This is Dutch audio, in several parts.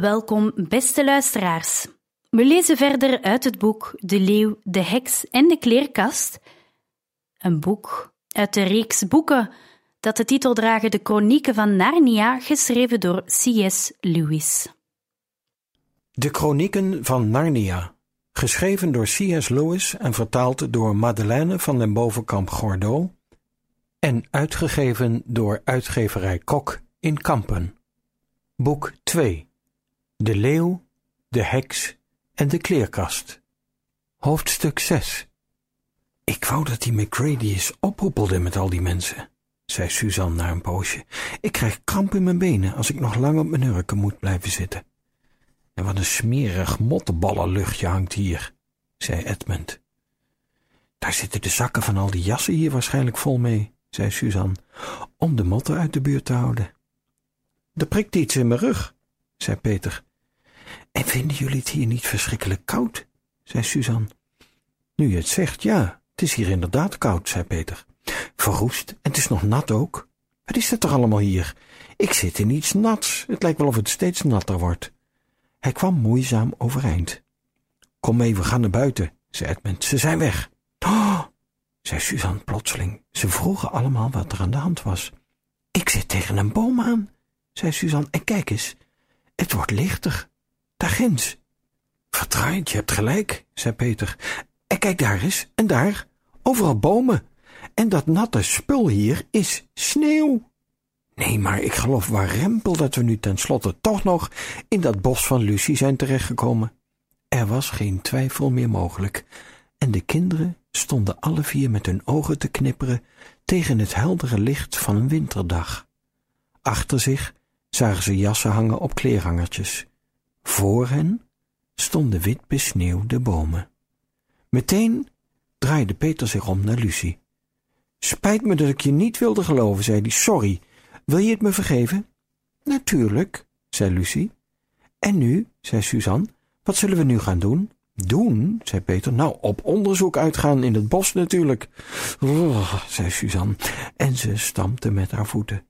Welkom, beste luisteraars. We lezen verder uit het boek De Leeuw, de Heks en de Kleerkast. Een boek uit de reeks boeken dat de titel dragen De Chronieken van Narnia, geschreven door C.S. Lewis. De Chronieken van Narnia, geschreven door C.S. Lewis en vertaald door Madeleine van den Bovenkamp Gordeau en uitgegeven door uitgeverij Kok in Kampen. Boek 2 De Leeuw, de Heks en de Kleerkast. Hoofdstuk 6 Ik wou dat die McCready eens ophoepelde met al die mensen zei Suzanne na een poosje. Ik krijg kramp in mijn benen als ik nog lang op mijn hurken moet blijven zitten. En wat een smerig mottenballenluchtje hangt hier, zei Edmund. Daar zitten de zakken van al die jassen hier waarschijnlijk vol mee, zei Suzanne, om de motten uit de buurt te houden. Er prikt iets in mijn rug, zei Peter. En vinden jullie het hier niet verschrikkelijk koud? zei Suzanne. Nu je het zegt, ja, het is hier inderdaad koud, zei Peter. Verroest en het is nog nat ook. Wat is dat toch allemaal hier? Ik zit in iets nats. Het lijkt wel of het steeds natter wordt. Hij kwam moeizaam overeind. Kom mee, we gaan naar buiten, zei Edmund. Ze zijn weg. Oh, zei Suzanne plotseling. Ze vroegen allemaal wat er aan de hand was. Ik zit tegen een boom aan, zei Suzanne. En kijk eens, het wordt lichter. Ginds. Je hebt gelijk, zei Peter. En kijk daar eens, en daar, overal bomen. En dat natte spul hier is sneeuw. Nee, maar ik geloof warempel dat we nu tenslotte toch nog in dat bos van Lucie zijn terechtgekomen. Er was geen twijfel meer mogelijk, en de kinderen stonden alle vier met hun ogen te knipperen tegen het heldere licht van een winterdag. Achter zich zagen ze jassen hangen op kleerhangertjes. Voor hen stonden wit besneeuwde bomen. Meteen draaide Peter zich om naar Lucie. Spijt me dat ik je niet wilde geloven, zei hij. Sorry, wil je het me vergeven? Natuurlijk, zei Lucie. En nu, zei Suzanne, wat zullen we nu gaan doen? Doen, zei Peter. Nou, op onderzoek uitgaan in het bos natuurlijk. Oh, zei Suzanne, en ze stampte met haar voeten.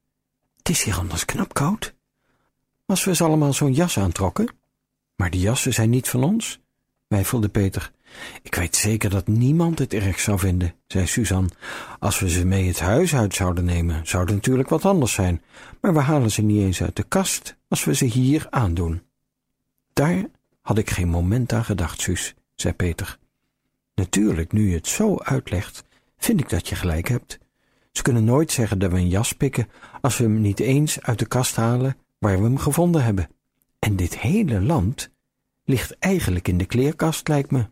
Het is hier anders knap koud. Als we eens allemaal zo'n jas aantrokken. Maar die jassen zijn niet van ons, wijfelde Peter. Ik weet zeker dat niemand het erg zou vinden, zei Suzanne. Als we ze mee het huis uit zouden nemen, zou het natuurlijk wat anders zijn, maar we halen ze niet eens uit de kast als we ze hier aandoen. Daar had ik geen moment aan gedacht, Suus, zei Peter. Natuurlijk, nu je het zo uitlegt, vind ik dat je gelijk hebt. Ze kunnen nooit zeggen dat we een jas pikken als we hem niet eens uit de kast halen waar we hem gevonden hebben. En dit hele land ligt eigenlijk in de kleerkast, lijkt me.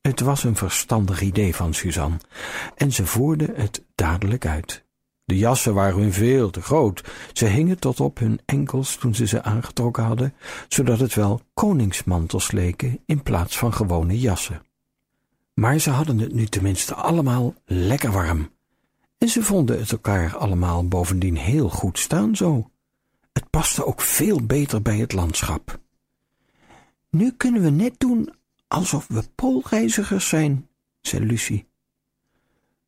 Het was een verstandig idee van Suzanne, en ze voerde het dadelijk uit. De jassen waren hun veel te groot. Ze hingen tot op hun enkels toen ze ze aangetrokken hadden, zodat het wel koningsmantels leken in plaats van gewone jassen. Maar ze hadden het nu tenminste allemaal lekker warm. En ze vonden het elkaar allemaal bovendien heel goed staan zo. Het paste ook veel beter bij het landschap. Nu kunnen we net doen alsof we poolreizigers zijn, zei Lucie.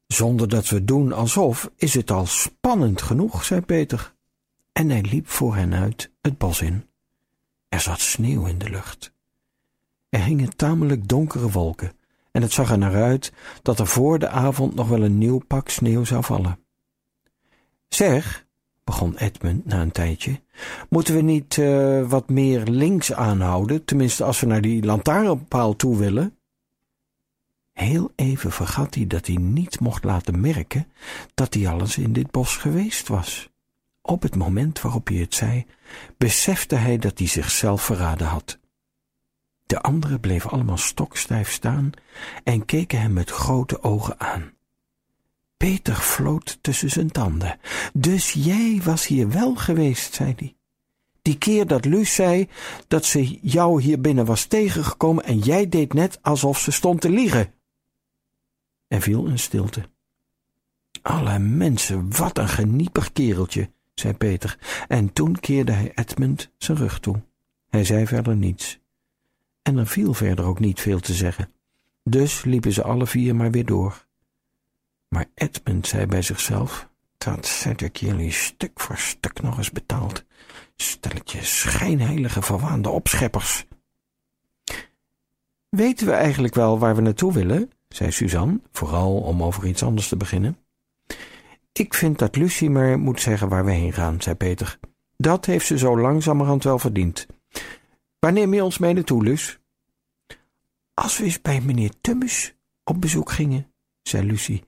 Zonder dat we doen alsof is het al spannend genoeg, zei Peter. En hij liep voor hen uit het bos in. Er zat sneeuw in de lucht. Er hingen tamelijk donkere wolken, en het zag er naar uit dat er voor de avond nog wel een nieuw pak sneeuw zou vallen. Zeg, begon Edmund na een tijdje. Moeten we niet uh, wat meer links aanhouden, tenminste als we naar die lantaarnpaal toe willen? Heel even vergat hij dat hij niet mocht laten merken dat hij alles in dit bos geweest was. Op het moment waarop hij het zei, besefte hij dat hij zichzelf verraden had. De anderen bleven allemaal stokstijf staan en keken hem met grote ogen aan. Peter floot tussen zijn tanden. Dus jij was hier wel geweest, zei hij. Die keer dat Luus zei dat ze jou hier binnen was tegengekomen en jij deed net alsof ze stond te liegen. Er viel een stilte. Alle mensen, wat een geniepig kereltje, zei Peter, en toen keerde hij Edmund zijn rug toe. Hij zei verder niets. En er viel verder ook niet veel te zeggen. Dus liepen ze alle vier maar weer door. Maar Edmund zei bij zichzelf, dat ik jullie stuk voor stuk nog eens betaald. Stelletje schijnheilige verwaande opscheppers. Weten we eigenlijk wel waar we naartoe willen? zei Suzanne, vooral om over iets anders te beginnen. Ik vind dat Lucie maar moet zeggen waar we heen gaan, zei Peter. Dat heeft ze zo langzamerhand wel verdiend. Waar neem je ons mee naartoe, Luus? Als we eens bij meneer Tummes op bezoek gingen, zei Lucie.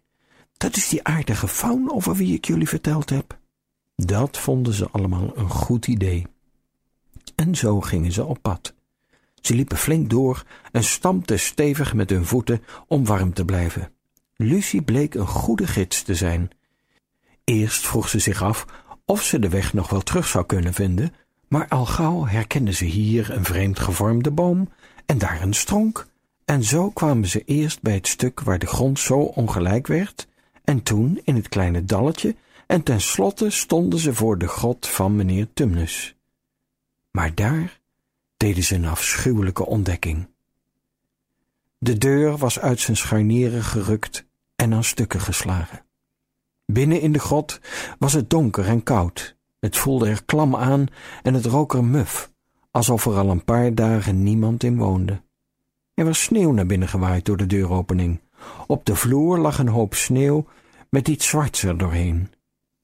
Dat is die aardige faun over wie ik jullie verteld heb. Dat vonden ze allemaal een goed idee. En zo gingen ze op pad. Ze liepen flink door en stampten stevig met hun voeten om warm te blijven. Lucie bleek een goede gids te zijn. Eerst vroeg ze zich af of ze de weg nog wel terug zou kunnen vinden, maar al gauw herkende ze hier een vreemd gevormde boom en daar een stronk, en zo kwamen ze eerst bij het stuk waar de grond zo ongelijk werd, en toen in het kleine dalletje, en tenslotte stonden ze voor de grot van meneer Tumnus. Maar daar deden ze een afschuwelijke ontdekking. De deur was uit zijn scharnieren gerukt en aan stukken geslagen. Binnen in de grot was het donker en koud. Het voelde er klam aan en het rook er muf, alsof er al een paar dagen niemand in woonde. Er was sneeuw naar binnen gewaaid door de deuropening. Op de vloer lag een hoop sneeuw met iets zwarts er doorheen.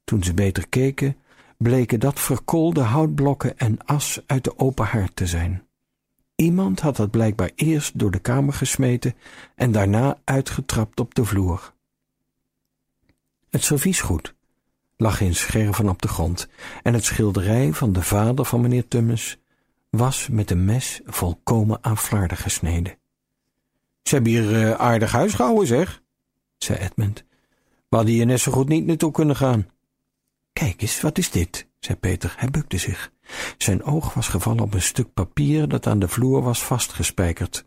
Toen ze beter keken, bleken dat verkoolde houtblokken en as uit de open haard te zijn. Iemand had dat blijkbaar eerst door de kamer gesmeten en daarna uitgetrapt op de vloer. Het serviesgoed lag in scherven op de grond en het schilderij van de vader van meneer Tummes was met een mes volkomen aan flarden gesneden. Ze hebben hier uh, aardig huisgehouden, zeg, zei Edmund. We hadden hier net zo goed niet naartoe kunnen gaan. Kijk eens, wat is dit? zei Peter. Hij bukte zich. Zijn oog was gevallen op een stuk papier dat aan de vloer was vastgespijkerd,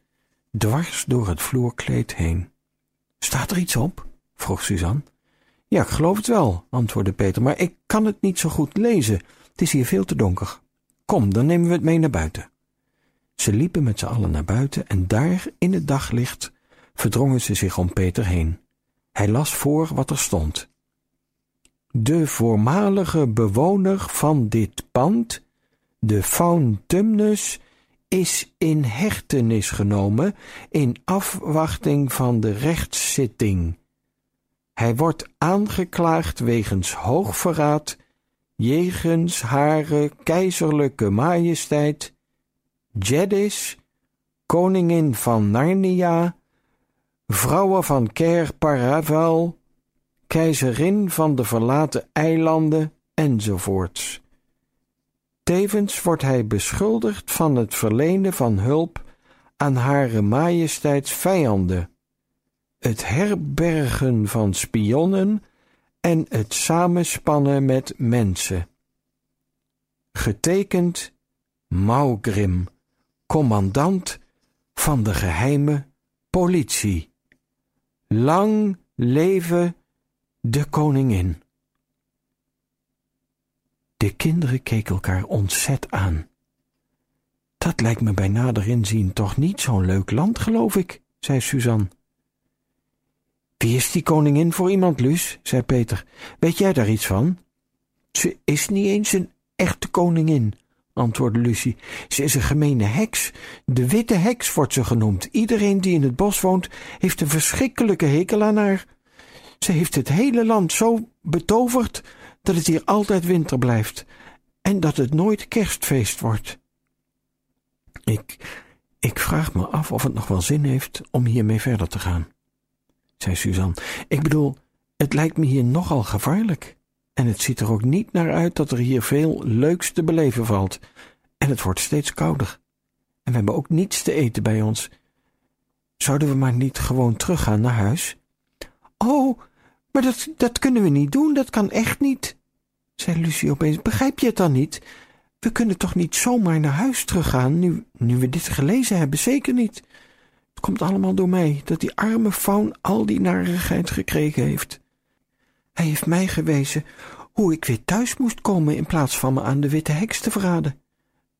dwars door het vloerkleed heen. Staat er iets op? vroeg Suzanne. Ja, ik geloof het wel, antwoordde Peter, maar ik kan het niet zo goed lezen. Het is hier veel te donker. Kom, dan nemen we het mee naar buiten. Ze liepen met z'n allen naar buiten en daar, in het daglicht, verdrongen ze zich om Peter heen. Hij las voor wat er stond. De voormalige bewoner van dit pand, de Faun Tumnus, is in hechtenis genomen in afwachting van de rechtszitting. Hij wordt aangeklaagd wegens hoogverraad jegens hare keizerlijke majesteit Jedis, koningin van Narnia, vrouwen van Ker Paravel, keizerin van de verlaten eilanden enzovoorts. Tevens wordt hij beschuldigd van het verlenen van hulp aan hare majesteits vijanden, het herbergen van spionnen en het samenspannen met mensen. Getekend Maugrim, commandant van de geheime politie. Lang leven de koningin. De kinderen keken elkaar ontzet aan. Dat lijkt me bij nader inzien toch niet zo'n leuk land, geloof ik, zei Suzanne. Wie is die koningin voor iemand, Luus? zei Peter. Weet jij daar iets van? Ze is niet eens een echte koningin, antwoordde Lucie. Ze is een gemene heks. De witte heks wordt ze genoemd. Iedereen die in het bos woont, heeft een verschrikkelijke hekel aan haar. Ze heeft het hele land zo betoverd dat het hier altijd winter blijft en dat het nooit kerstfeest wordt. Ik, ik vraag me af of het nog wel zin heeft om hiermee verder te gaan zei Suzanne. Ik bedoel, het lijkt me hier nogal gevaarlijk. En het ziet er ook niet naar uit dat er hier veel leuks te beleven valt. En het wordt steeds kouder. En we hebben ook niets te eten bij ons. Zouden we maar niet gewoon teruggaan naar huis? Oh, Maar dat, dat kunnen we niet doen, dat kan echt niet, zei Lucie opeens. Begrijp je het dan niet? We kunnen toch niet zomaar naar huis teruggaan, nu, nu we dit gelezen hebben, zeker niet. Het komt allemaal door mij, dat die arme faun al die narigheid gekregen heeft. Hij heeft mij gewezen hoe ik weer thuis moest komen in plaats van me aan de witte heks te verraden.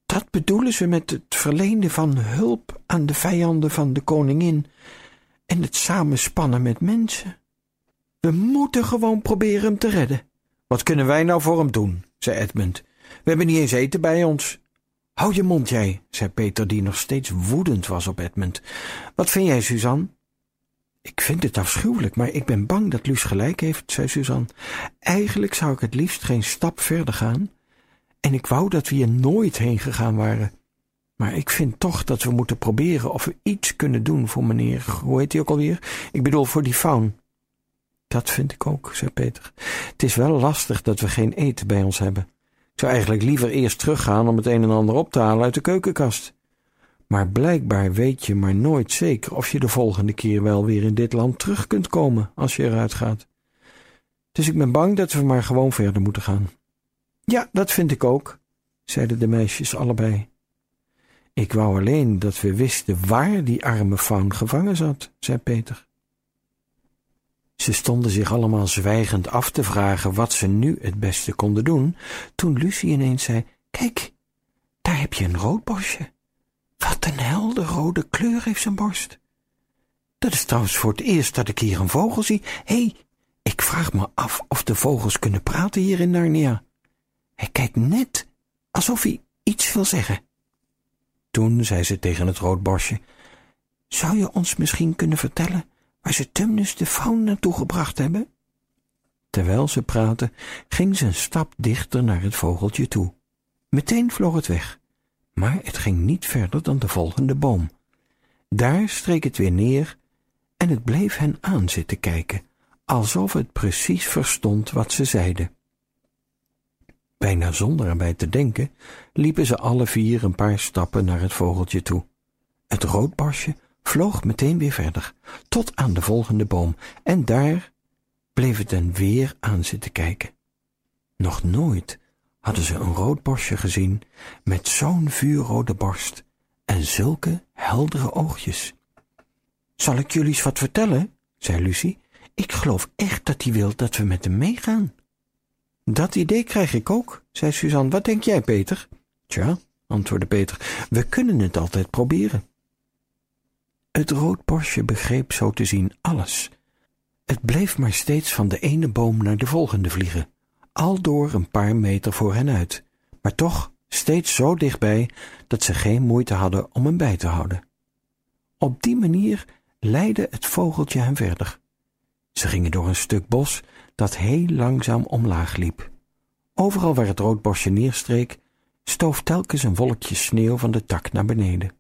Dat bedoelen ze met het verlenen van hulp aan de vijanden van de koningin en het samenspannen met mensen. We moeten gewoon proberen hem te redden. Wat kunnen wij nou voor hem doen? zei Edmund. We hebben niet eens eten bij ons. Hou je mond, jij, zei Peter, die nog steeds woedend was op Edmund. Wat vind jij, Suzanne? Ik vind het afschuwelijk, maar ik ben bang dat Luus gelijk heeft, zei Suzanne. Eigenlijk zou ik het liefst geen stap verder gaan. En ik wou dat we hier nooit heen gegaan waren. Maar ik vind toch dat we moeten proberen of we iets kunnen doen voor meneer, hoe heet hij ook alweer? Ik bedoel, voor die faun. Dat vind ik ook, zei Peter. Het is wel lastig dat we geen eten bij ons hebben. Ik zou eigenlijk liever eerst teruggaan om het een en ander op te halen uit de keukenkast. Maar blijkbaar weet je maar nooit zeker of je de volgende keer wel weer in dit land terug kunt komen als je eruit gaat. Dus ik ben bang dat we maar gewoon verder moeten gaan. Ja, dat vind ik ook, zeiden de meisjes allebei. Ik wou alleen dat we wisten waar die arme faun gevangen zat, zei Peter. Ze stonden zich allemaal zwijgend af te vragen wat ze nu het beste konden doen, toen Lucie ineens zei, Kijk, daar heb je een roodborstje. Wat een helder rode kleur heeft zijn borst. Dat is trouwens voor het eerst dat ik hier een vogel zie. Hé, hey, ik vraag me af of de vogels kunnen praten hier in Narnia. Hij kijkt net alsof hij iets wil zeggen. Toen zei ze tegen het roodborstje, zou je ons misschien kunnen vertellen waar ze Tumnus de faun naartoe gebracht hebben? Terwijl ze praatte, ging ze een stap dichter naar het vogeltje toe. Meteen vloog het weg, maar het ging niet verder dan de volgende boom. Daar streek het weer neer en het bleef hen aan zitten kijken, alsof het precies verstond wat ze zeiden. Bijna zonder erbij te denken, liepen ze alle vier een paar stappen naar het vogeltje toe. Het roodborstje vloog meteen weer verder, tot aan de volgende boom, en daar bleef het hen weer aan zitten kijken. Nog nooit hadden ze een roodborstje gezien met zo'n vuurrode borst en zulke heldere oogjes. Zal ik jullie eens wat vertellen? zei Lucie. Ik geloof echt dat hij wil dat we met hem meegaan. Dat idee krijg ik ook, zei Suzanne. Wat denk jij, Peter? Tja, antwoordde Peter, we kunnen het altijd proberen. Het roodborstje begreep zo te zien alles. Het bleef maar steeds van de ene boom naar de volgende vliegen, al door een paar meter voor hen uit, maar toch steeds zo dichtbij dat ze geen moeite hadden om hem bij te houden. Op die manier leidde het vogeltje hen verder. Ze gingen door een stuk bos dat heel langzaam omlaag liep. Overal waar het roodborstje neerstreek, stoof telkens een wolkje sneeuw van de tak naar beneden.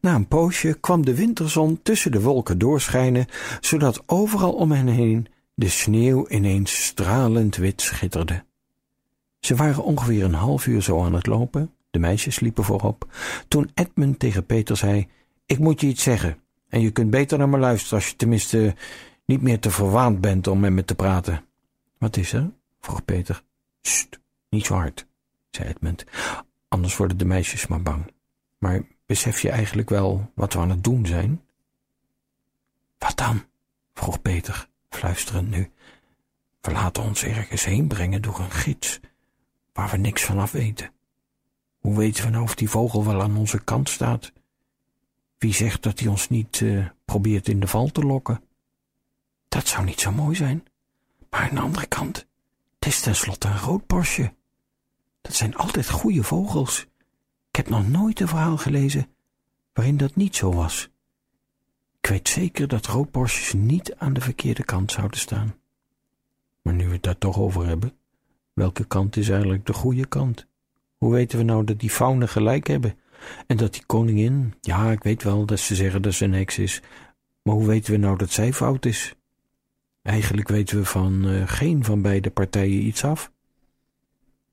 Na een poosje kwam de winterzon tussen de wolken doorschijnen, zodat overal om hen heen de sneeuw ineens stralend wit schitterde. Ze waren ongeveer een half uur zo aan het lopen, de meisjes liepen voorop, toen Edmund tegen Peter zei, ik moet je iets zeggen, en je kunt beter naar me luisteren als je tenminste niet meer te verwaand bent om met me te praten. Wat is er? vroeg Peter. Sst, niet zo hard, zei Edmund, anders worden de meisjes maar bang. Maar besef je eigenlijk wel wat we aan het doen zijn? Wat dan? vroeg Peter, fluisterend nu. We laten ons ergens heen brengen door een gids, waar we niks van af weten. Hoe weten we nou of die vogel wel aan onze kant staat? Wie zegt dat hij ons niet uh, probeert in de val te lokken? Dat zou niet zo mooi zijn. Maar aan de andere kant, het is tenslotte een roodborstje. Dat zijn altijd goede vogels. Ik heb nog nooit een verhaal gelezen waarin dat niet zo was. Ik weet zeker dat roodborstjes niet aan de verkeerde kant zouden staan. Maar nu we het daar toch over hebben, welke kant is eigenlijk de goede kant? Hoe weten we nou dat die faunen gelijk hebben? En dat die koningin, ja, ik weet wel dat ze zeggen dat ze een heks is, maar hoe weten we nou dat zij fout is? Eigenlijk weten we van uh, geen van beide partijen iets af.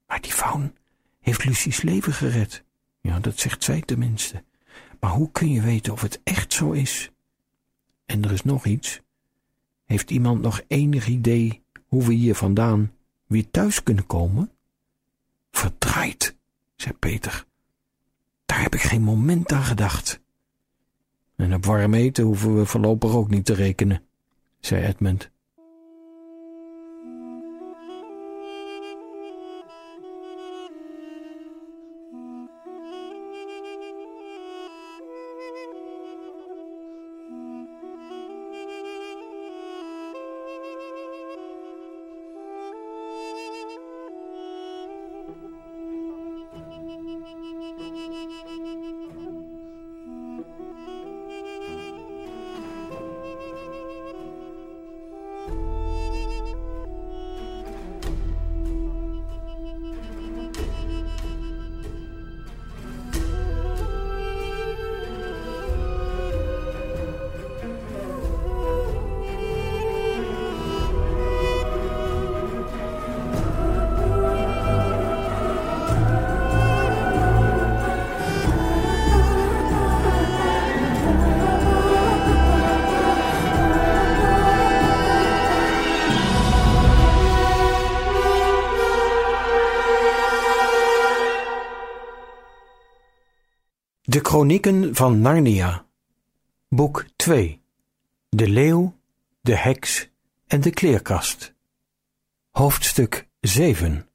Maar die faun heeft Lucie's leven gered. Ja, dat zegt zij tenminste. Maar hoe kun je weten of het echt zo is? En er is nog iets. Heeft iemand nog enig idee hoe we hier vandaan weer thuis kunnen komen? Verdraaid, zei Peter. Daar heb ik geen moment aan gedacht. En op warm eten hoeven we voorlopig ook niet te rekenen, zei Edmund. Chronieken van Narnia Boek 2 De leeuw, de heks en de kleerkast Hoofdstuk 7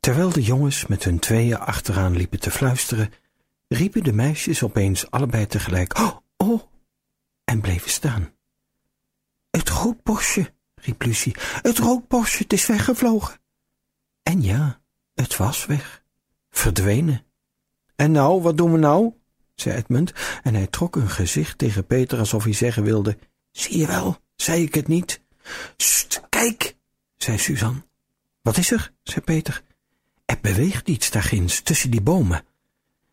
Terwijl de jongens met hun tweeën achteraan liepen te fluisteren, riepen de meisjes opeens allebei tegelijk Oh, oh, en bleven staan. Het roodborstje, riep Lucie, het roodborstje, het is weggevlogen. En ja, het was weg, verdwenen. En nou, wat doen we nou? Zei Edmund, en hij trok een gezicht tegen Peter alsof hij zeggen wilde, zie je wel, zei ik het niet? Sst, kijk, zei Suzanne. Wat is er? zei Peter. Er beweegt iets daarginds, tussen die bomen.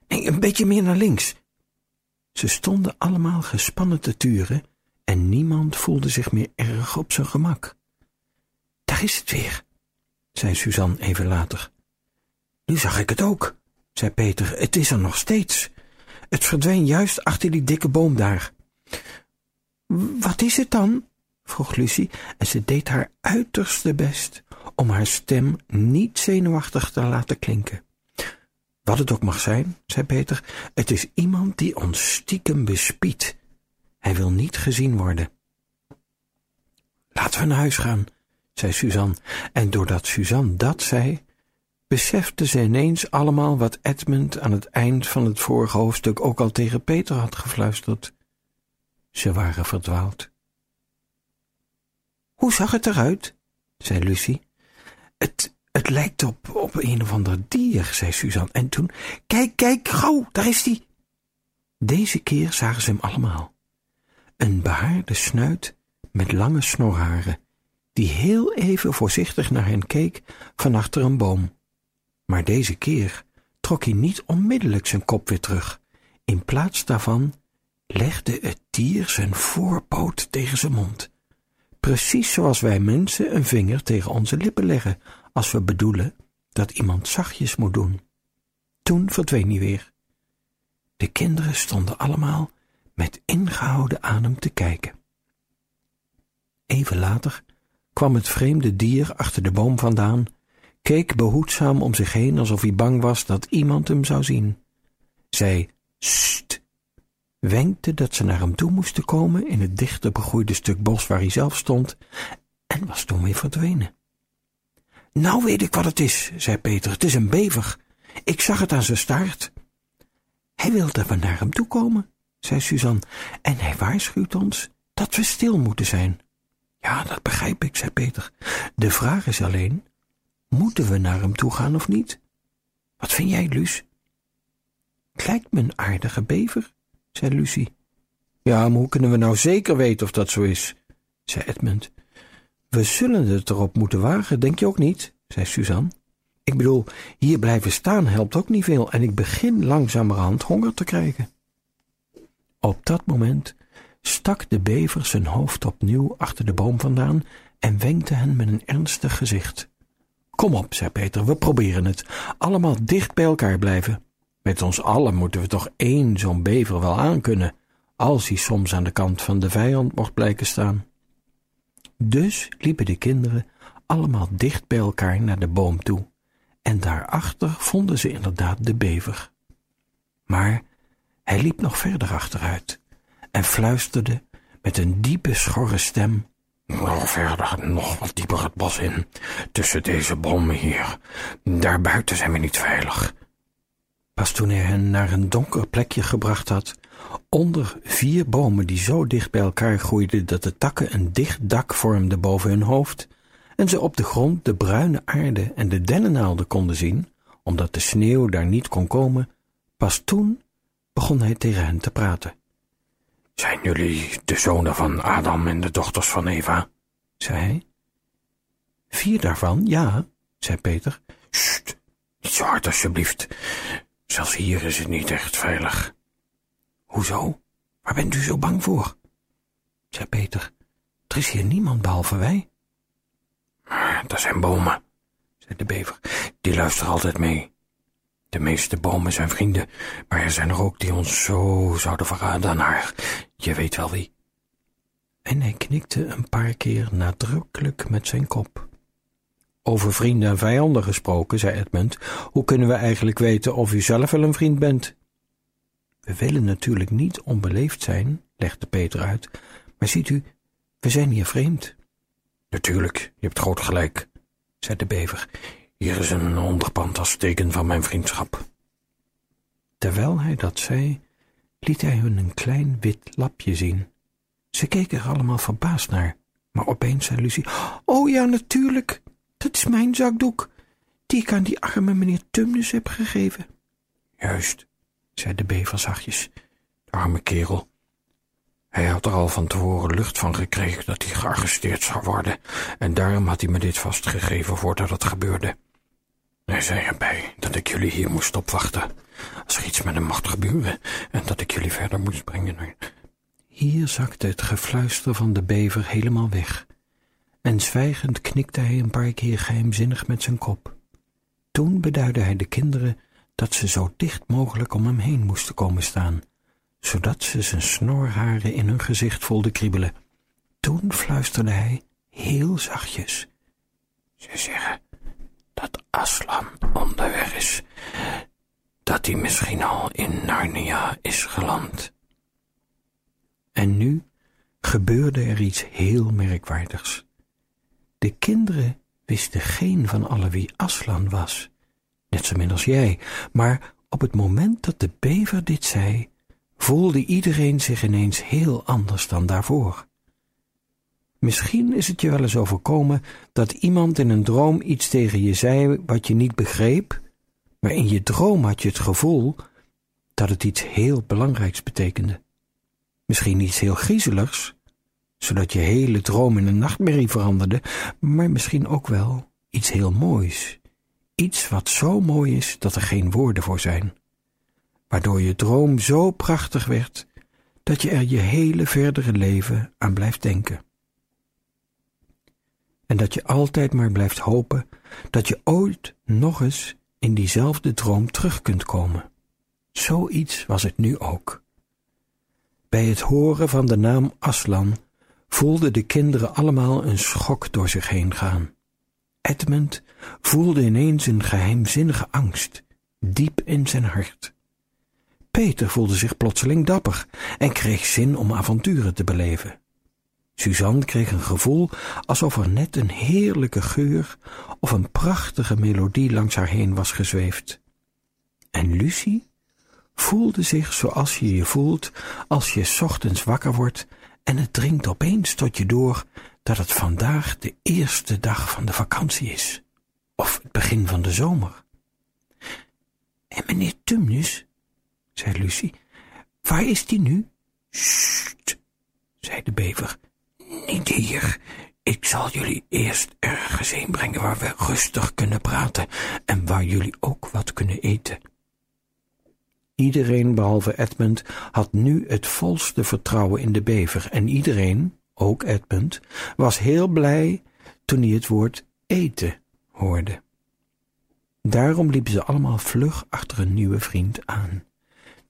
Een beetje meer naar links. Ze stonden allemaal gespannen te turen en niemand voelde zich meer erg op zijn gemak. Daar is het weer, zei Suzanne even later. Nu zag ik het ook, zei Peter, het is er nog steeds. Het verdween juist achter die dikke boom daar. Wat is het dan? vroeg Lucie, en ze deed haar uiterste best om haar stem niet zenuwachtig te laten klinken. Wat het ook mag zijn, zei Peter, het is iemand die ons stiekem bespiedt. Hij wil niet gezien worden. Laten we naar huis gaan, zei Suzanne, en doordat Suzanne dat zei, beseften ze ineens allemaal wat Edmund aan het eind van het vorige hoofdstuk ook al tegen Peter had gefluisterd. Ze waren verdwaald. Hoe zag het eruit? zei Lucie. Het, het lijkt op, op een of ander dier, zei Suzanne. En toen, kijk, kijk, gauw, daar is die. Deze keer zagen ze hem allemaal. Een behaarde snuit met lange snorharen, die heel even voorzichtig naar hen keek van achter een boom. Maar deze keer trok hij niet onmiddellijk zijn kop weer terug. In plaats daarvan legde het dier zijn voorpoot tegen zijn mond. Precies zoals wij mensen een vinger tegen onze lippen leggen als we bedoelen dat iemand zachtjes moet doen. Toen verdween hij weer. De kinderen stonden allemaal met ingehouden adem te kijken. Even later kwam het vreemde dier achter de boom vandaan keek behoedzaam om zich heen alsof hij bang was dat iemand hem zou zien. Zei st, wenkte dat ze naar hem toe moesten komen in het dichte begroeide stuk bos waar hij zelf stond en was toen weer verdwenen. Nou weet ik wat het is, zei Peter, het is een bever. Ik zag het aan zijn staart. Hij wil dat we naar hem toe komen, zei Suzanne, en hij waarschuwt ons dat we stil moeten zijn. Ja, dat begrijp ik, zei Peter. De vraag is alleen Moeten we naar hem toe gaan of niet? Wat vind jij, Luus? Het lijkt me een aardige bever, zei Lucie. Ja, maar hoe kunnen we nou zeker weten of dat zo is? zei Edmund. We zullen het erop moeten wagen, denk je ook niet? zei Suzanne. Ik bedoel, hier blijven staan helpt ook niet veel en ik begin langzamerhand honger te krijgen. Op dat moment stak de bever zijn hoofd opnieuw achter de boom vandaan en wenkte hen met een ernstig gezicht. Kom op, zei Peter, we proberen het. Allemaal dicht bij elkaar blijven. Met ons allen moeten we toch één zo'n bever wel aankunnen, als hij soms aan de kant van de vijand mocht blijken staan. Dus liepen de kinderen allemaal dicht bij elkaar naar de boom toe, en daarachter vonden ze inderdaad de bever. Maar hij liep nog verder achteruit en fluisterde met een diepe, schorre stem. Nog verder, nog wat dieper het bos in, tussen deze bomen hier. Daarbuiten zijn we niet veilig. Pas toen hij hen naar een donker plekje gebracht had, onder vier bomen die zo dicht bij elkaar groeiden dat de takken een dicht dak vormden boven hun hoofd, en ze op de grond de bruine aarde en de dennennaalden konden zien, omdat de sneeuw daar niet kon komen, pas toen begon hij tegen hen te praten. Zijn jullie de zonen van Adam en de dochters van Eva? zei hij. Vier daarvan, ja, zei Peter. Sst, niet zo hard alsjeblieft. Zelfs hier is het niet echt veilig. Hoezo? Waar bent u zo bang voor? zei Peter. Er is hier niemand behalve wij. Dat zijn bomen, zei de bever. Die luisteren altijd mee. De meeste bomen zijn vrienden, maar er zijn er ook die ons zo zouden verraden aan haar. Je weet wel wie. En hij knikte een paar keer nadrukkelijk met zijn kop. Over vrienden en vijanden gesproken, zei Edmund, hoe kunnen we eigenlijk weten of u zelf wel een vriend bent? We willen natuurlijk niet onbeleefd zijn, legde Peter uit, maar ziet u, we zijn hier vreemd. Natuurlijk, je hebt groot gelijk, zei de bever. Hier is een onderpand als teken van mijn vriendschap. Terwijl hij dat zei, liet hij hun een klein wit lapje zien. Ze keken er allemaal verbaasd naar, maar opeens zei Lucie, Oh ja, natuurlijk, dat is mijn zakdoek, die ik aan die arme meneer Tumnus heb gegeven. Juist, zei de bever zachtjes, de arme kerel. Hij had er al van tevoren lucht van gekregen dat hij gearresteerd zou worden, en daarom had hij me dit vastgegeven voordat het gebeurde. Hij zei erbij dat ik jullie hier moest opwachten, als er iets met hem mocht gebeuren, en dat ik jullie verder moest brengen. Hier zakte het gefluister van de bever helemaal weg, en zwijgend knikte hij een paar keer geheimzinnig met zijn kop. Toen beduidde hij de kinderen dat ze zo dicht mogelijk om hem heen moesten komen staan, zodat ze zijn snorharen in hun gezicht voelden kriebelen. Toen fluisterde hij heel zachtjes. Ze zeggen dat Aslan onderweg is, dat hij misschien al in Narnia is geland. En nu gebeurde er iets heel merkwaardigs. De kinderen wisten geen van allen wie Aslan was, net zo min als jij, maar op het moment dat de bever dit zei, voelde iedereen zich ineens heel anders dan daarvoor. Misschien is het je wel eens overkomen dat iemand in een droom iets tegen je zei wat je niet begreep, maar in je droom had je het gevoel dat het iets heel belangrijks betekende. Misschien iets heel griezeligs, zodat je hele droom in een nachtmerrie veranderde, maar misschien ook wel iets heel moois. Iets wat zo mooi is dat er geen woorden voor zijn. Waardoor je droom zo prachtig werd dat je er je hele verdere leven aan blijft denken. En dat je altijd maar blijft hopen dat je ooit nog eens in diezelfde droom terug kunt komen. Zoiets was het nu ook. Bij het horen van de naam Aslan voelden de kinderen allemaal een schok door zich heen gaan. Edmund voelde ineens een geheimzinnige angst, diep in zijn hart. Peter voelde zich plotseling dapper en kreeg zin om avonturen te beleven. Suzanne kreeg een gevoel alsof er net een heerlijke geur of een prachtige melodie langs haar heen was gezweefd. En Lucie voelde zich zoals je je voelt als je ochtends wakker wordt en het dringt opeens tot je door dat het vandaag de eerste dag van de vakantie is, of het begin van de zomer. En meneer Tumnus, zei Lucie, waar is die nu? Sst, zei de bever, niet hier. Ik zal jullie eerst ergens heen brengen waar we rustig kunnen praten en waar jullie ook wat kunnen eten. Iedereen behalve Edmund had nu het volste vertrouwen in de bever en iedereen, ook Edmund, was heel blij toen hij het woord eten hoorde. Daarom liepen ze allemaal vlug achter een nieuwe vriend aan.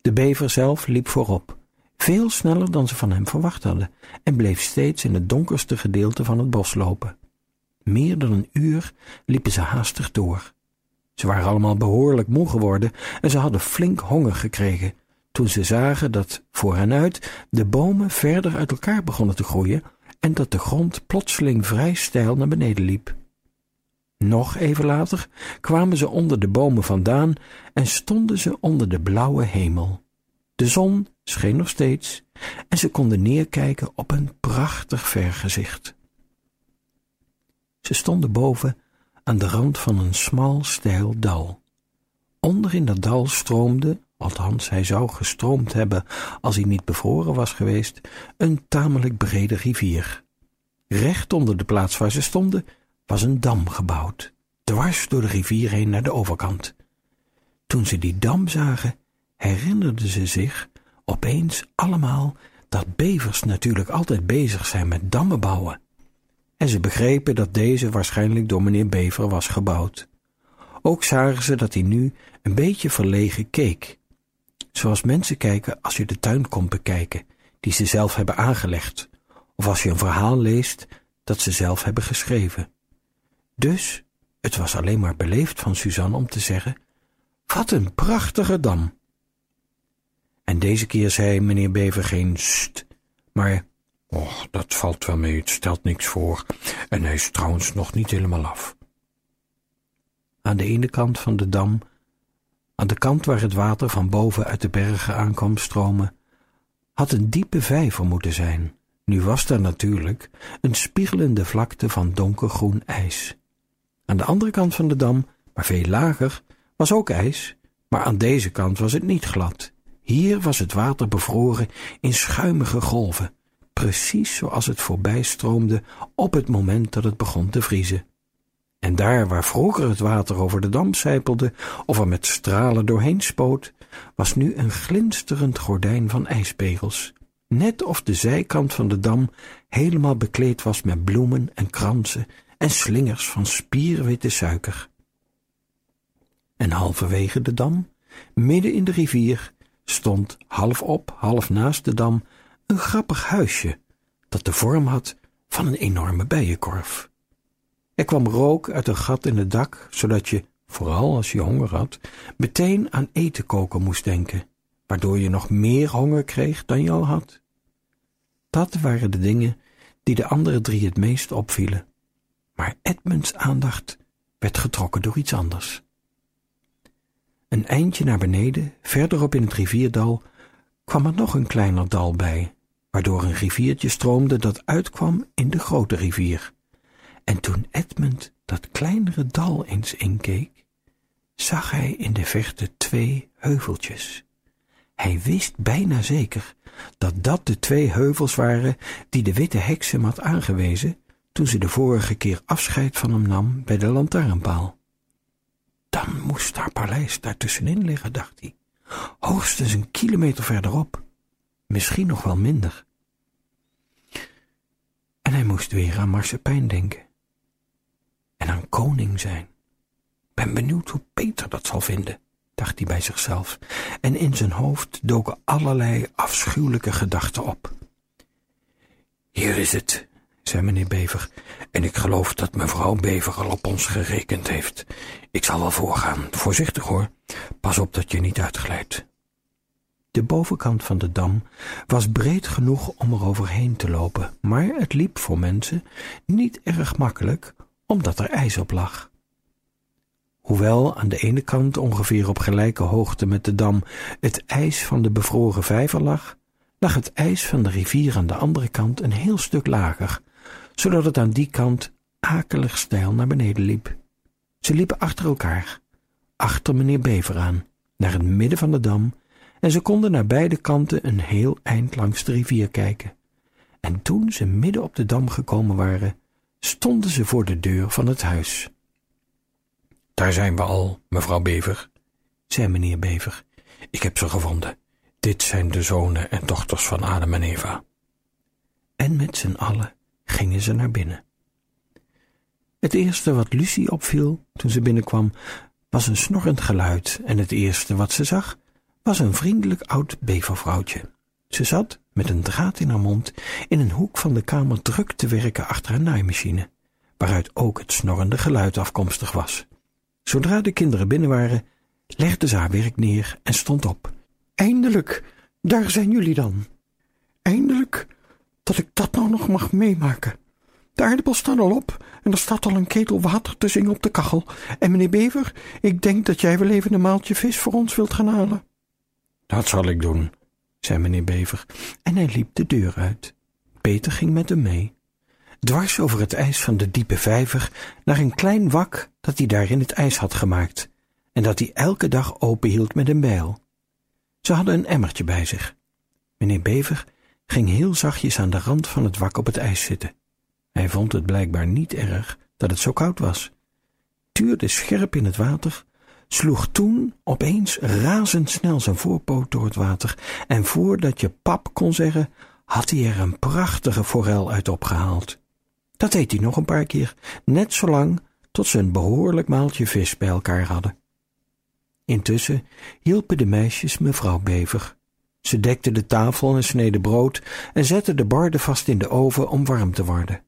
De bever zelf liep voorop, veel sneller dan ze van hem verwacht hadden, en bleef steeds in het donkerste gedeelte van het bos lopen. Meer dan een uur liepen ze haastig door. Ze waren allemaal behoorlijk moe geworden en ze hadden flink honger gekregen toen ze zagen dat voor hen uit de bomen verder uit elkaar begonnen te groeien en dat de grond plotseling vrij steil naar beneden liep. Nog even later kwamen ze onder de bomen vandaan en stonden ze onder de blauwe hemel. De zon scheen nog steeds en ze konden neerkijken op een prachtig vergezicht. Ze stonden boven aan de rand van een smal, steil dal. Onder in dat dal stroomde, althans hij zou gestroomd hebben als hij niet bevroren was geweest, een tamelijk brede rivier. Recht onder de plaats waar ze stonden was een dam gebouwd, dwars door de rivier heen naar de overkant. Toen ze die dam zagen, herinnerden ze zich opeens allemaal dat bevers natuurlijk altijd bezig zijn met dammen bouwen. En ze begrepen dat deze waarschijnlijk door meneer Bever was gebouwd. Ook zagen ze dat hij nu een beetje verlegen keek. Zoals mensen kijken als je de tuin komt bekijken, die ze zelf hebben aangelegd, of als je een verhaal leest dat ze zelf hebben geschreven. Dus het was alleen maar beleefd van Suzanne om te zeggen: Wat een prachtige dam! En deze keer zei meneer Bever geen st, maar Och, dat valt wel mee, het stelt niks voor. En hij is trouwens nog niet helemaal af. Aan de ene kant van de dam, aan de kant waar het water van boven uit de bergen aankwam stromen, had een diepe vijver moeten zijn. Nu was daar natuurlijk een spiegelende vlakte van donkergroen ijs. Aan de andere kant van de dam, maar veel lager, was ook ijs, maar aan deze kant was het niet glad. Hier was het water bevroren in schuimige golven, precies zoals het voorbij stroomde op het moment dat het begon te vriezen. En daar waar vroeger het water over de dam sijpelde of er met stralen doorheen spoot, was nu een glinsterend gordijn van ijspegels, net of de zijkant van de dam helemaal bekleed was met bloemen en kransen en slingers van spierwitte suiker. En halverwege de dam, midden in de rivier, stond half op, half naast de dam een grappig huisje dat de vorm had van een enorme bijenkorf. Er kwam rook uit een gat in het dak, zodat je, vooral als je honger had, meteen aan eten koken moest denken, waardoor je nog meer honger kreeg dan je al had. Dat waren de dingen die de andere drie het meest opvielen. Maar Edmunds aandacht werd getrokken door iets anders. Een eindje naar beneden, verderop in het rivierdal, kwam er nog een kleiner dal bij, waardoor een riviertje stroomde dat uitkwam in de grote rivier. En toen Edmund dat kleinere dal eens inkeek, zag hij in de verte twee heuveltjes. Hij wist bijna zeker dat dat de twee heuvels waren die de witte heks hem had aangewezen toen ze de vorige keer afscheid van hem nam bij de lantaarnpaal. Dan moest haar paleis daartussenin liggen, dacht hij. Hoogstens een kilometer verderop. Misschien nog wel minder. En hij moest weer aan Marsepijn denken. En aan koning zijn. Ben benieuwd hoe Peter dat zal vinden, dacht hij bij zichzelf. En in zijn hoofd doken allerlei afschuwelijke gedachten op. Hier is het, zei meneer Bever, en ik geloof dat mevrouw Bever al op ons gerekend heeft. Ik zal wel voorgaan, voorzichtig hoor. Pas op dat je niet uitglijdt. De bovenkant van de dam was breed genoeg om er overheen te lopen, maar het liep voor mensen niet erg makkelijk, omdat er ijs op lag. Hoewel aan de ene kant ongeveer op gelijke hoogte met de dam het ijs van de bevroren vijver lag, lag het ijs van de rivier aan de andere kant een heel stuk lager, zodat het aan die kant akelig steil naar beneden liep. Ze liepen achter elkaar, achter meneer Bever aan, naar het midden van de dam, en ze konden naar beide kanten een heel eind langs de rivier kijken. En toen ze midden op de dam gekomen waren, stonden ze voor de deur van het huis. Daar zijn we al, mevrouw Bever, zei meneer Bever. Ik heb ze gevonden. Dit zijn de zonen en dochters van Adam en Eva. En met z'n allen gingen ze naar binnen. Het eerste wat Lucie opviel toen ze binnenkwam, was een snorrend geluid, en het eerste wat ze zag, was een vriendelijk oud bevervrouwtje. Ze zat, met een draad in haar mond, in een hoek van de kamer druk te werken achter een naaimachine, waaruit ook het snorrende geluid afkomstig was. Zodra de kinderen binnen waren, legde ze haar werk neer en stond op. Eindelijk, daar zijn jullie dan. Eindelijk dat ik dat nou nog mag meemaken. De aardappels staan al op en er staat al een ketel water te zingen op de kachel. En meneer Bever, ik denk dat jij wel even een maaltje vis voor ons wilt gaan halen. Dat zal ik doen, zei meneer Bever, en hij liep de deur uit. Peter ging met hem mee. Dwars over het ijs van de diepe vijver naar een klein wak dat hij daar in het ijs had gemaakt en dat hij elke dag openhield met een bijl. Ze hadden een emmertje bij zich. Meneer Bever ging heel zachtjes aan de rand van het wak op het ijs zitten. Hij vond het blijkbaar niet erg dat het zo koud was, tuurde scherp in het water, sloeg toen opeens razendsnel zijn voorpoot door het water en voordat je pap kon zeggen, had hij er een prachtige forel uit opgehaald. Dat deed hij nog een paar keer, net zo lang tot ze een behoorlijk maaltje vis bij elkaar hadden. Intussen hielpen de meisjes mevrouw Bever. Ze dekten de tafel en sneden brood en zetten de borden vast in de oven om warm te worden.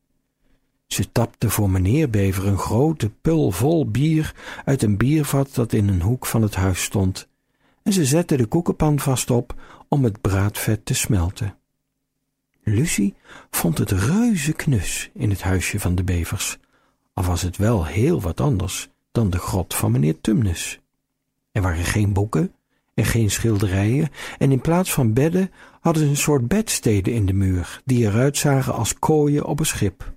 Ze tapte voor meneer Bever een grote pul vol bier uit een biervat dat in een hoek van het huis stond, en ze zette de koekenpan vast op om het braadvet te smelten. Lucie vond het reuze knus in het huisje van de Bevers, al was het wel heel wat anders dan de grot van meneer Tumnus. Er waren geen boeken en geen schilderijen, en in plaats van bedden hadden ze een soort bedsteden in de muur, die eruit zagen als kooien op een schip.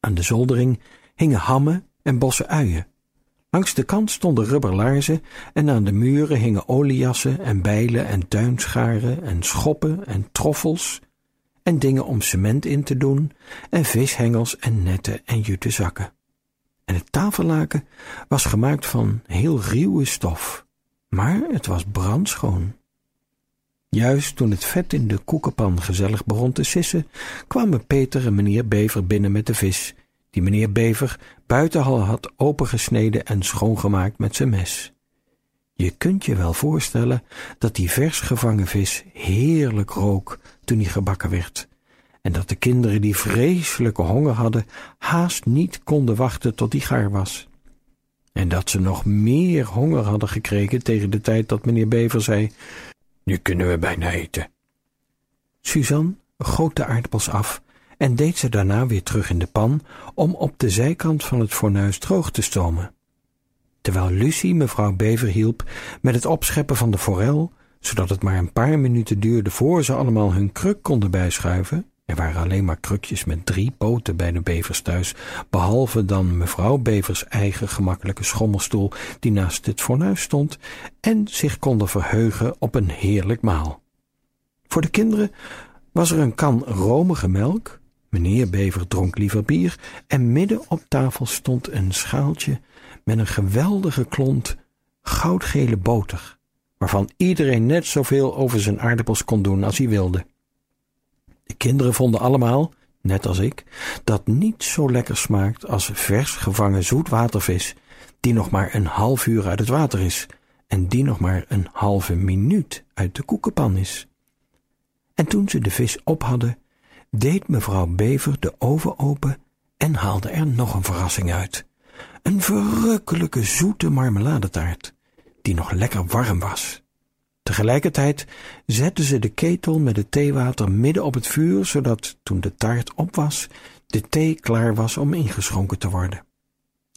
Aan de zoldering hingen hammen en bossen uien. Langs de kant stonden rubberlaarzen en aan de muren hingen oliejassen en bijlen en tuinscharen en schoppen en troffels en dingen om cement in te doen en vishengels en netten en jute zakken. En het tafellaken was gemaakt van heel ruwe stof, maar het was brandschoon. Juist toen het vet in de koekenpan gezellig begon te sissen, kwamen Peter en meneer Bever binnen met de vis, die meneer Bever buiten al had opengesneden en schoongemaakt met zijn mes. Je kunt je wel voorstellen dat die vers gevangen vis heerlijk rook toen hij gebakken werd, en dat de kinderen die vreselijke honger hadden haast niet konden wachten tot die gaar was. En dat ze nog meer honger hadden gekregen tegen de tijd dat meneer Bever zei, nu kunnen we bijna eten. Suzanne goot de aardappels af en deed ze daarna weer terug in de pan om op de zijkant van het fornuis droog te stomen. Terwijl Lucie mevrouw Bever hielp met het opscheppen van de forel, zodat het maar een paar minuten duurde voor ze allemaal hun kruk konden bijschuiven, er waren alleen maar krukjes met drie poten bij de bevers thuis, behalve dan mevrouw Bevers eigen gemakkelijke schommelstoel die naast het fornuis stond en zich konden verheugen op een heerlijk maal. Voor de kinderen was er een kan romige melk, meneer Bever dronk liever bier en midden op tafel stond een schaaltje met een geweldige klont goudgele boter, waarvan iedereen net zoveel over zijn aardappels kon doen als hij wilde. De kinderen vonden allemaal, net als ik, dat niet zo lekker smaakt als vers gevangen zoetwatervis, die nog maar een half uur uit het water is en die nog maar een halve minuut uit de koekenpan is. En toen ze de vis op hadden, deed mevrouw Bever de oven open en haalde er nog een verrassing uit. Een verrukkelijke zoete marmeladetaart, die nog lekker warm was. Tegelijkertijd zetten ze de ketel met het theewater midden op het vuur, zodat toen de taart op was, de thee klaar was om ingeschonken te worden.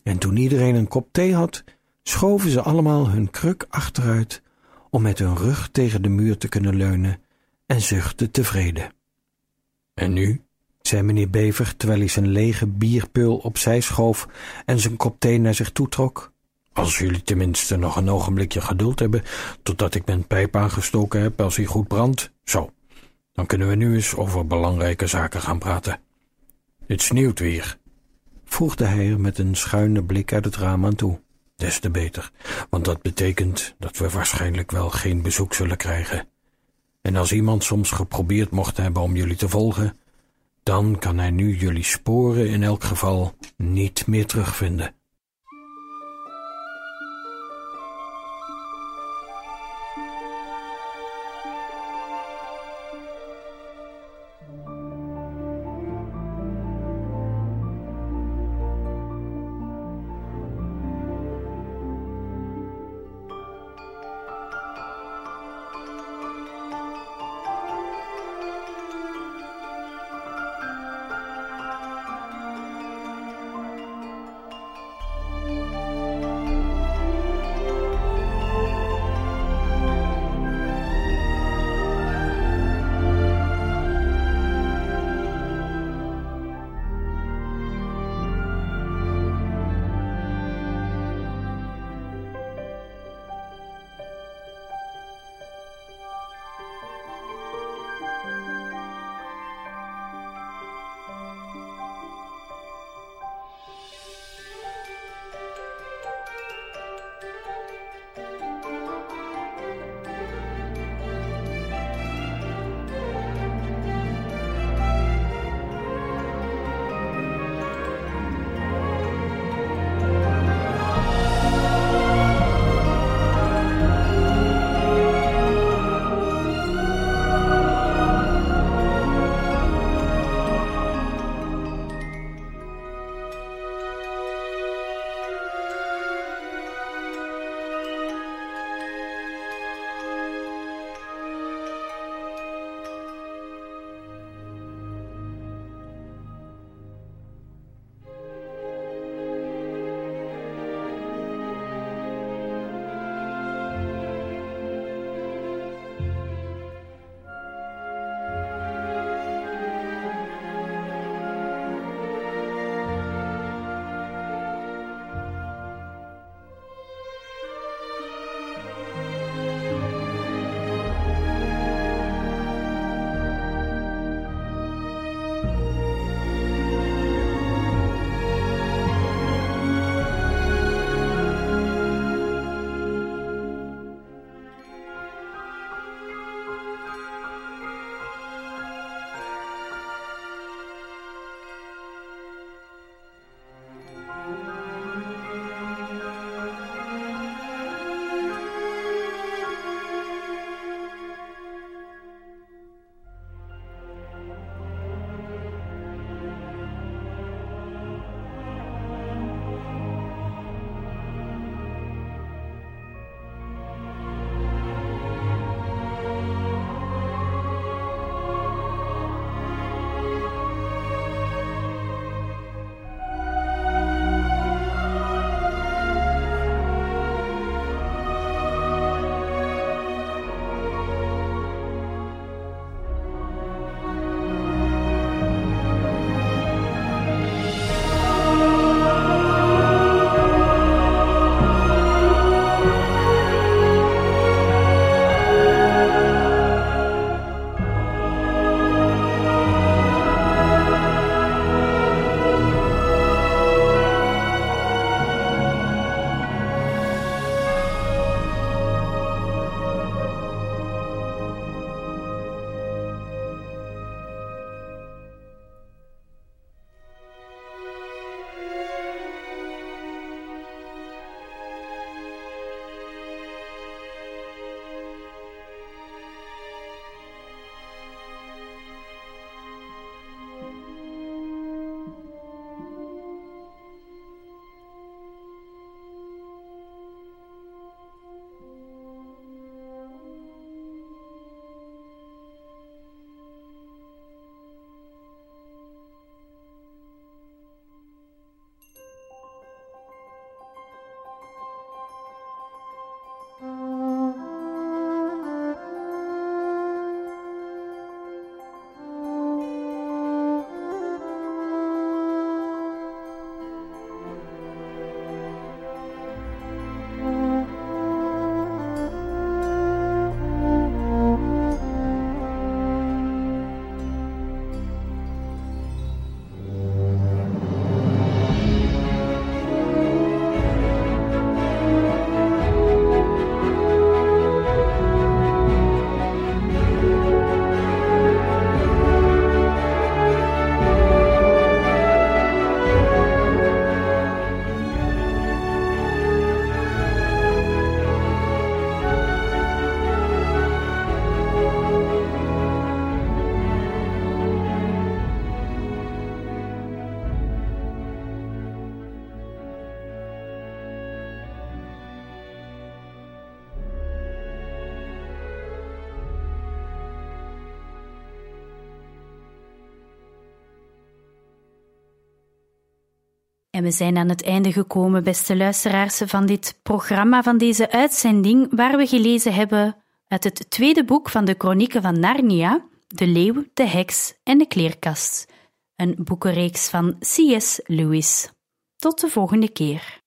En toen iedereen een kop thee had, schoven ze allemaal hun kruk achteruit om met hun rug tegen de muur te kunnen leunen en zuchtten tevreden. En nu? zei meneer Bever, terwijl hij zijn lege bierpul opzij schoof en zijn kop thee naar zich toetrok. Als jullie tenminste nog een ogenblikje geduld hebben, totdat ik mijn pijp aangestoken heb als hij goed brandt, zo, dan kunnen we nu eens over belangrijke zaken gaan praten. Het sneeuwt weer, voegde hij er met een schuine blik uit het raam aan toe. Des te beter, want dat betekent dat we waarschijnlijk wel geen bezoek zullen krijgen. En als iemand soms geprobeerd mocht hebben om jullie te volgen, dan kan hij nu jullie sporen in elk geval niet meer terugvinden. En we zijn aan het einde gekomen, beste luisteraars, van dit programma, van deze uitzending, waar we gelezen hebben uit het tweede boek van de Chronieken van Narnia, De Leeuw, de Heks en de Kleerkast, een boekenreeks van C.S. Lewis. Tot de volgende keer.